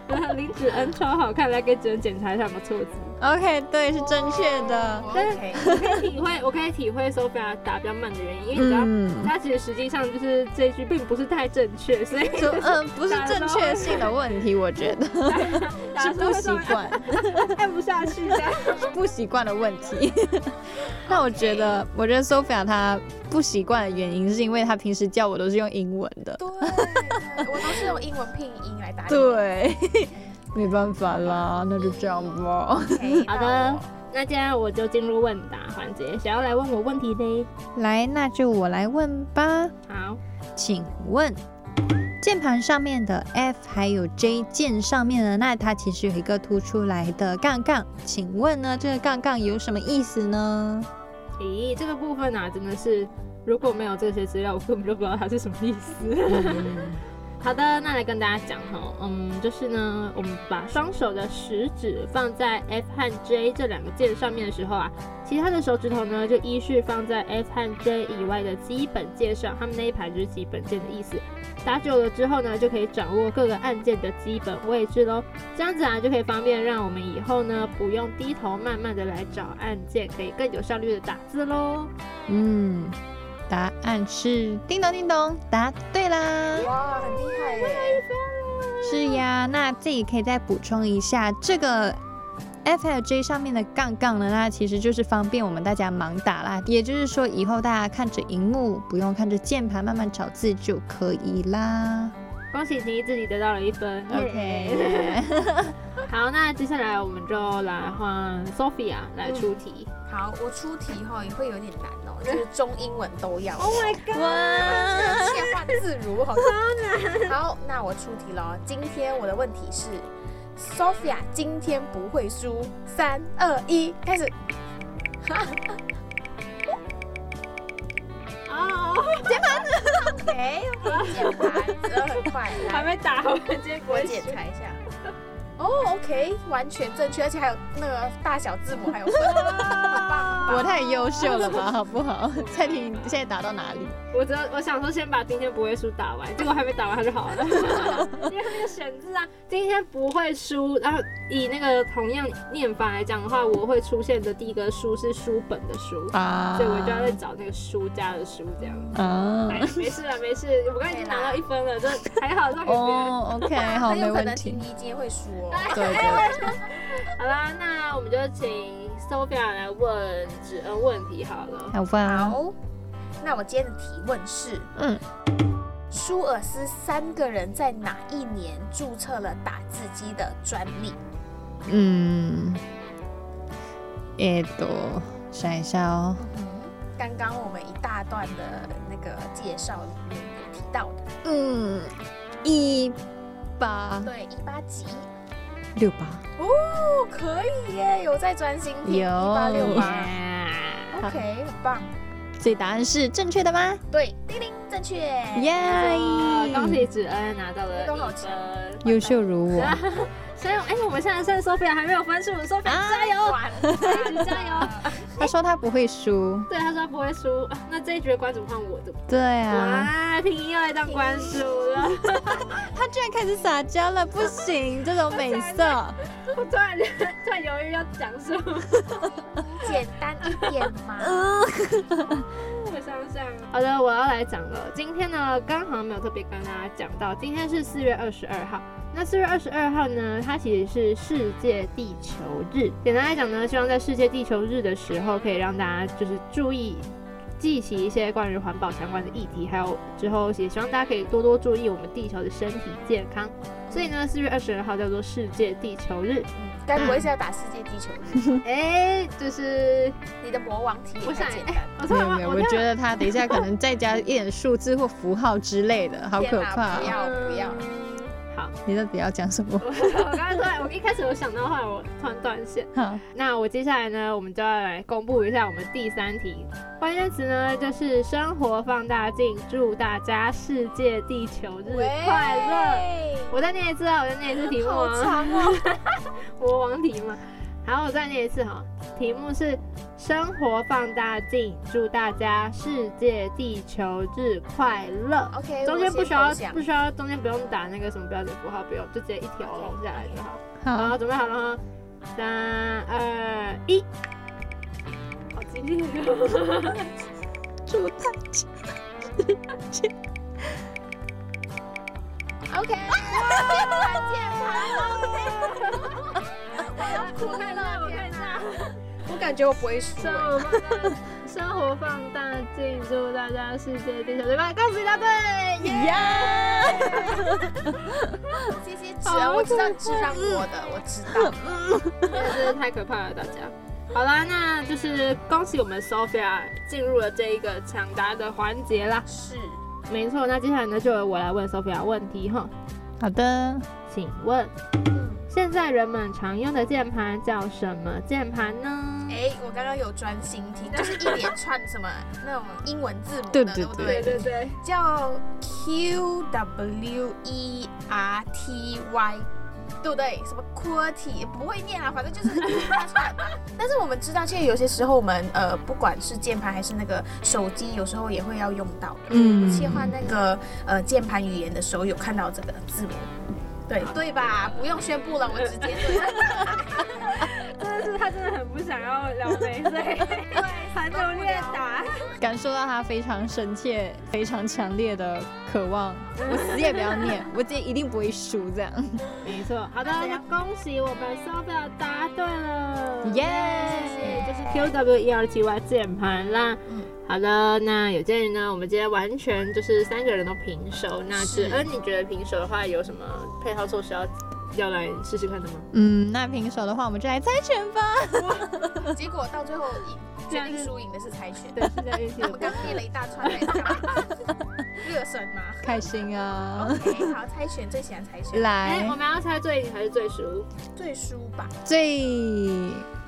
恩林子恩超好看，来给子恩检查一下有没有错字。OK，对，是正确的。OK，我可以体会，我可以体会 Sophia 打比较慢的原因，因为你知道。嗯，它其实实际上就是这一句并不是太正确，所以就嗯，不是 正确性的问题，我觉得 是不习惯，按不下去这样。不习惯的问题。那我觉得，我觉得 Sophia 她不习惯的原因，是因为她平时叫我都是用英文的。对，对我都是用英文拼音来打。对，没办法啦，那就这样吧。好的，那接下来我就进入问答环节，想要来问我问题嘞？来，那就我来问吧。好，请问，键盘上面的 F 还有 J 键上面的，那它其实有一个凸出来的杠杠，请问呢，这个杠杠有什么意思呢？咦，这个部分啊，真的是如果没有这些资料，我根本就不知道它是什么意思。好的，那来跟大家讲哈，嗯，就是呢，我们把双手的食指放在 F 和 J 这两个键上面的时候啊，其他的手指头呢就依序放在 F 和 J 以外的基本键上，他们那一排就是基本键的意思。打久了之后呢，就可以掌握各个按键的基本位置喽。这样子啊，就可以方便让我们以后呢不用低头慢慢的来找按键，可以更有效率的打字喽。嗯，答案是叮咚叮咚，答对啦。哇，很厉害耶！是呀，那自己可以再补充一下，这个 F L J 上面的杠杠呢，那其实就是方便我们大家盲打啦。也就是说，以后大家看着荧幕，不用看着键盘慢慢找字就可以啦。恭喜你自己得到了一分。OK，好，那接下来我们就来换 Sophia 来出题。好，我出题哈也会有点难哦。哦，就是中英文都要。Oh my god！哇，切换自如，好难。好，那我出题了。今天我的问题是，Sophia 今天不会输。三二一，开始。，OK，键盘，真的很快。还没打，我们接我检查一下。哦，OK，完全正确，而且还有那个大小字母，还有分，很棒。我太优秀了吧，好不好？蔡 婷现在打到哪里？我只我想说先把今天不会输打完，结果还没打完他就好了。因为那个选字啊，今天不会输，然后以那个同样念法来讲的话，我会出现的第一个书是书本的书啊，所以我就要再找那个书家的书这样。啊，哎，没事了，没事，我刚刚已经拿到一分了，这还好，这哦，OK，好，没问题。婷宜今天会输哦。对对对。好啦，那我们就请 Sophia 来问指恩问题好了。好吧。好。那我今天的提问是，嗯，舒尔斯三个人在哪一年注册了打字机的专利？嗯，えっと，想一下哦。刚刚我们一大段的那个介绍里面有提到的。嗯，一八。对，一八几？ 六八。哦，可以耶，有在专心听。有。一八六八。OK，很棒。所以答案是正确的吗？对，叮叮，正确。耶！恭喜子恩拿到了一分，优秀如我。所以，哎，我们现在剩 Sophia 还没有分数，Sophia 加油，一直加油。他说他不会输。对，他说他不会输。那这一局的关主换我的。对啊。哇，平英又来当关主了。他居然开始撒娇了，不行，这种美色。我突然突然犹豫要讲什么，简单一点嘛。我想想，好的，我要来讲了。今天呢，刚好没有特别跟大家讲到，今天是四月二十二号。那四月二十二号呢，它其实是世界地球日。简单来讲呢，希望在世界地球日的时候，可以让大家就是注意。记起一些关于环保相关的议题，还有之后也希望大家可以多多注意我们地球的身体健康。所以呢，四月二十二号叫做世界地球日。该不会是要打世界地球日？哎，就是你的魔王题，我想简单。没有没有，我觉得他等一下可能 再加一点数字或符号之类的，好可怕。不要不要。好，你到底要讲什么？我刚刚突然，我一开始有想到，后来我突然断线。好，那我接下来呢，我们就要来公布一下我们第三题关键词呢，就是生活放大镜，祝大家世界地球日快乐。我再念一次啊，我再念一次题目啊。好长哦，国王题嘛。好，我再念一次哈，题目是生活放大镜，祝大家世界地球日快乐。OK，中间不需要不需要中间不用打那个什么标点符号，不用，就直接一条龙下来就好。好，准备好了哈，三二一，好激烈哦！祝大家 OK，键盘键盘我看一下，我看一下，我感觉我不会。生活放大镜，祝大家世界地球日快乐！恭喜答对，耶！谢谢，我知道你是让我的，我知道。真的是太可怕了，大家。好啦，那就是恭喜我们 Sophia 进入了这一个抢答的环节啦。是，没错。那接下来呢，就由我来问 Sophia 问题哈。好的，请问，在人们常用的键盘叫什么键盘呢？哎，我刚刚有专心听，就是一连串什么那种英文字母对的，对不对对对，叫 Q W E R T Y。对不对？什么 QWERTY 不会念啊，反正就是。但是我们知道，其实有些时候我们呃，不管是键盘还是那个手机，有时候也会要用到的。嗯，切换那个呃键盘语言的时候，有看到这个字母。对对吧？不用宣布了，我直接对。真的是他真的很不想要聊美对，很努力打，感受到他非常深切、非常强烈的渴望。我死也不要念，我今天一定不会输。这样，没错。好的，那恭喜我们 Sophia 答对了，耶！就是 Q W E R T Y 键盘啦。好的，那有鉴于呢，我们今天完全就是三个人都平手。那子恩，你觉得平手的话有什么配套措施要要来试试看的吗？嗯，那平手的话，我们就来猜拳吧。结果到最后决定输赢的是猜拳。对，是在运气的部那我们刚分。念了一大串来干嘛？热身吗开心啊！？OK，好，猜拳最喜欢猜拳，哎，来我，们要猜最赢还是最输？最输吧。最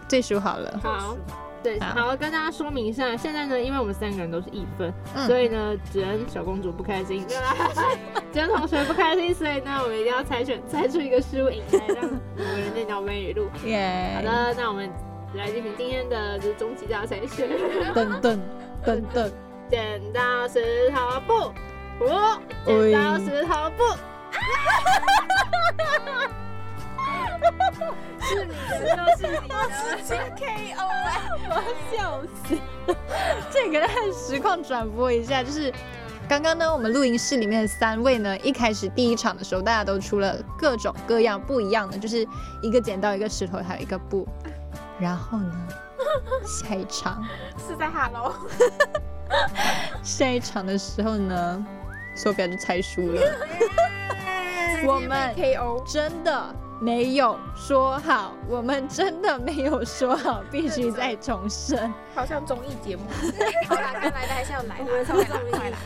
最输好了。好，对，好好，跟大家说明一下，现在呢，因为我们三个人都是一分，嗯所以呢，只能小公主不开心，只能同学不开心，所以呢，我们一定要猜选猜出一个输赢来，让我们念到美女录。耶！好，的，那我们来进行今天的就是终极大猜选，等等等等，剪刀石头布，哦，剪刀石头布。是你的就是你的，直接 KO 哎！我要笑死！这个让实况转播一下，就是刚刚呢，我们录音室里面的三位呢，一开始第一场的时候，大家都出了各种各样不一样的，就是一个剪刀，一个石头，还有一个布。然后呢，下一场，是在 Hello，下一场的时候呢，手表就猜输了。我们 KO，真的没有说好，我们真的没有说好，必须再重申。好像综艺节目。好啦，该来的还是要来啦，快啦快啦！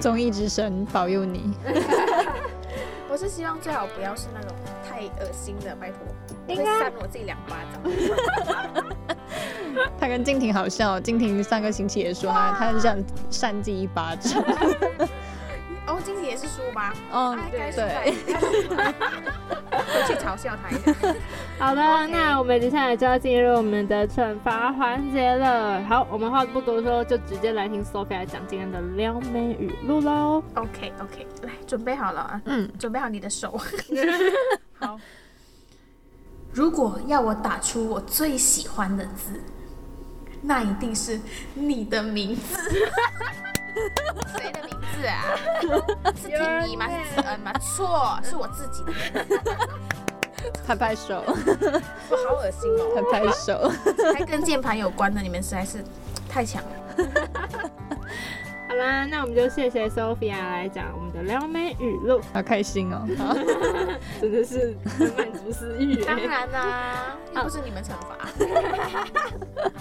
综艺之神保佑你。我是希望最好不要是那种太恶心的，拜托，我会扇我自己两巴掌。他跟静婷好笑，静婷上个星期也说他他很想扇自己一巴掌。哦，金姐也是输吗？哦对对回 去嘲笑他一下。好的那我们接下来就要进入我们的惩罚环节了。好，我们话不多说，就直接来听 Sophia 来讲今天的撩妹语录喽。OK OK，来准备好了啊，嗯，准备好你的手。好，如果要我打出我最喜欢的字，那一定是你的名字。谁的名字啊？是婷妮吗？是子恩吗？错，是我自己的名字。拍拍手，我好恶心哦！拍拍手。还跟键盘有关的，你们实在是太强了。好啦，那我们就谢谢 Sophia 来讲我们的撩妹语录，好开心哦！真的是很满足私欲耶。当然啦、又不是你们惩罚。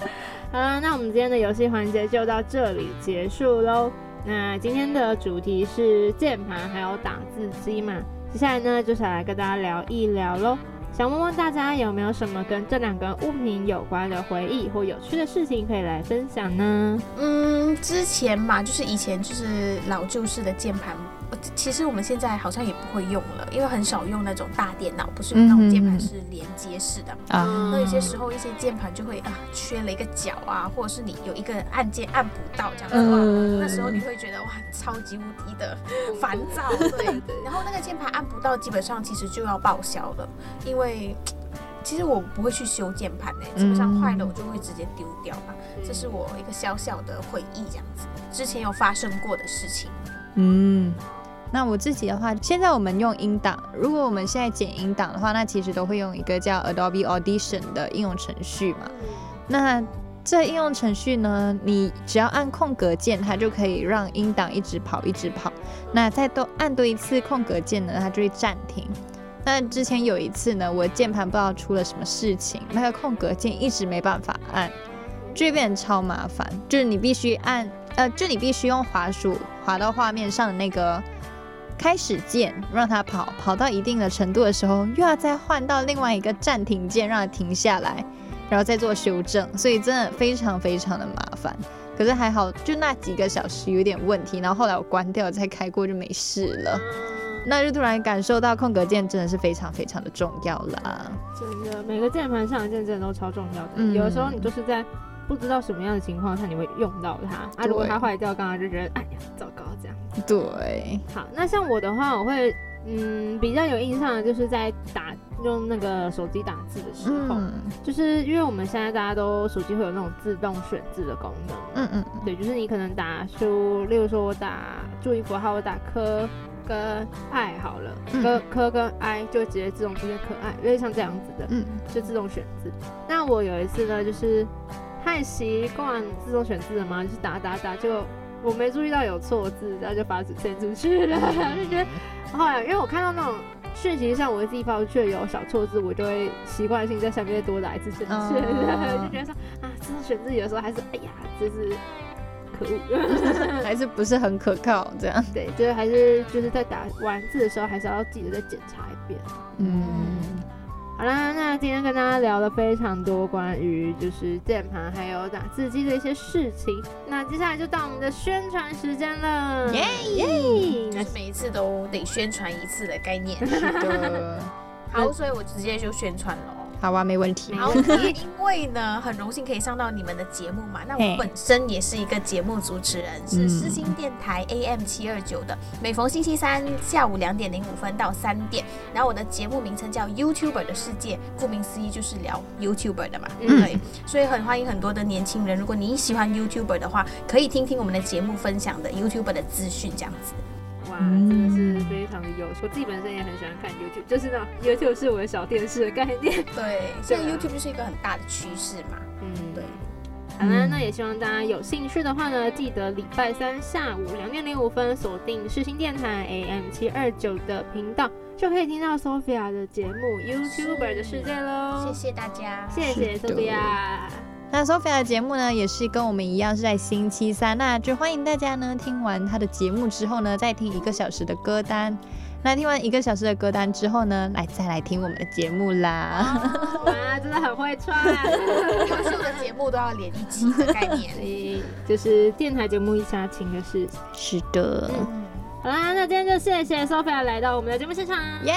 好了，那我们今天的游戏环节就到这里结束喽。那今天的主题是键盘还有打字机嘛，接下来呢就是来跟大家聊一聊喽。想问问大家有没有什么跟这两个物品有关的回忆或有趣的事情可以来分享呢？嗯，之前嘛，就是以前就是老旧式的键盘，其实我们现在好像也不会用了，因为很少用那种大电脑，不是有那种键盘是连接式的。啊，那有些时候一些键盘就会啊缺了一个角啊，或者是你有一个按键按不到这样的话，嗯那时候你会觉得哇超级无敌的烦躁，对。然后那个键盘按不到，基本上其实就要报销了，因为其实我不会去修键盘诶，基本上坏了我就会直接丢掉嘛。这是我一个小小的回忆，这样子之前有发生过的事情。嗯。那我自己的话，现在我们用音档，如果我们现在剪音档的话，那其实都会用一个叫 Adobe Audition 的应用程序嘛。那这应用程序呢，你只要按空格键，它就可以让音档一直跑，一直跑。那再多按多一次空格键呢，它就会暂停。那之前有一次呢，我键盘不知道出了什么事情，那个空格键一直没办法按，就会变得超麻烦。就是你必须按，呃，就你必须用滑鼠滑到画面上的那个开始键，让它跑，跑到一定的程度的时候，又要再换到另外一个暂停键，让它停下来。然后再做修正，所以真的非常非常的麻烦。可是还好，就那几个小时有点问题，然后后来我关掉再开过就没事了。那就突然感受到空格键真的是非常非常的重要啦。真的，每个键盘上的键真的都超重要的。嗯有的时候你就是在不知道什么样的情况下你会用到它。啊，如果它坏掉，刚刚就觉得哎呀糟糕这样。对，好，那像我的话，我会嗯比较有印象的就是在打用那个手机打字的时候，嗯。就是因为我们现在大家都手机会有那种自动选字的功能，嗯嗯嗯。对，就是你可能打出，例如说我打注意符号，我打科跟爱好了，嗯。科科跟 i 就会直接自动出现可爱，因为像这样子的，嗯。就自动选字。那我有一次呢，就是太习惯自动选字了吗，就是打打打，就我没注意到有错字，然后就把纸伸出去了，就觉得后来因为我看到那种。讯息上我自己发出去有小错字，我就会习惯性在下面再多打一次正确 就觉得说啊字真的选自己的时候，还是哎呀，就是可恶。还是不是很可靠这样。对，就是还是就是在打完字的时候，还是要记得再检查一遍。嗯，好啦，那今天跟大家聊了非常多关于就是键盘还有打字机的一些事情，那接下来就到我们的宣传时间了，耶耶！那就是每一次都得宣传一次的概念。是的，好，所以我直接就宣传了哦。好啊，没问题。好，因为呢，很荣幸可以上到你们的节目嘛。那我本身也是一个节目主持人，是世新电台 AM 七二九的，每逢星期三下午两点零五分到三点。然后我的节目名称叫 YouTuber 的世界，顾名思义就是聊 YouTuber 的嘛。嗯对，所以很欢迎很多的年轻人，如果你喜欢 YouTuber 的话，可以听听我们的节目分享的 YouTuber 的资讯，这样子。哇，真的是非常的优秀。我自己本身也很喜欢看 YouTube，就是那种 YouTube 是我的小电视的概念。对，现在 YouTube 就是一个很大的趋势嘛。嗯，对。好啦，那也希望大家有兴趣的话呢，记得礼拜三下午两点零五分锁定世新电台 AM 七二九的频道，就可以听到 Sophia 的节目 YouTuber 的世界喽。谢谢大家，谢谢 Sophia。那 Sophia 的节目呢，也是跟我们一样是在星期三，那就欢迎大家呢听完她的节目之后呢，再听一个小时的歌单。那听完一个小时的歌单之后呢，来再来听我们的节目啦。哇，真的很会串。优秀的节目都要连一起的概念。诶就是电台节目一家亲的事情。是的，好啦，那今天就谢谢 Sophia 来到我们的节目现场，耶、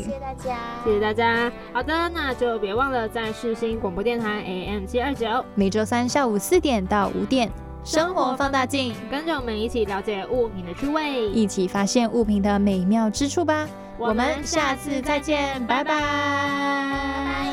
谢谢大家，谢谢大家。好的，那就别忘了在世新广播电台 AM 七二九，每周三下午四点到五点，生活放大镜，跟着我们一起了解物品的趣味。一起发现物品的美妙之处吧。我们下次再见，拜拜。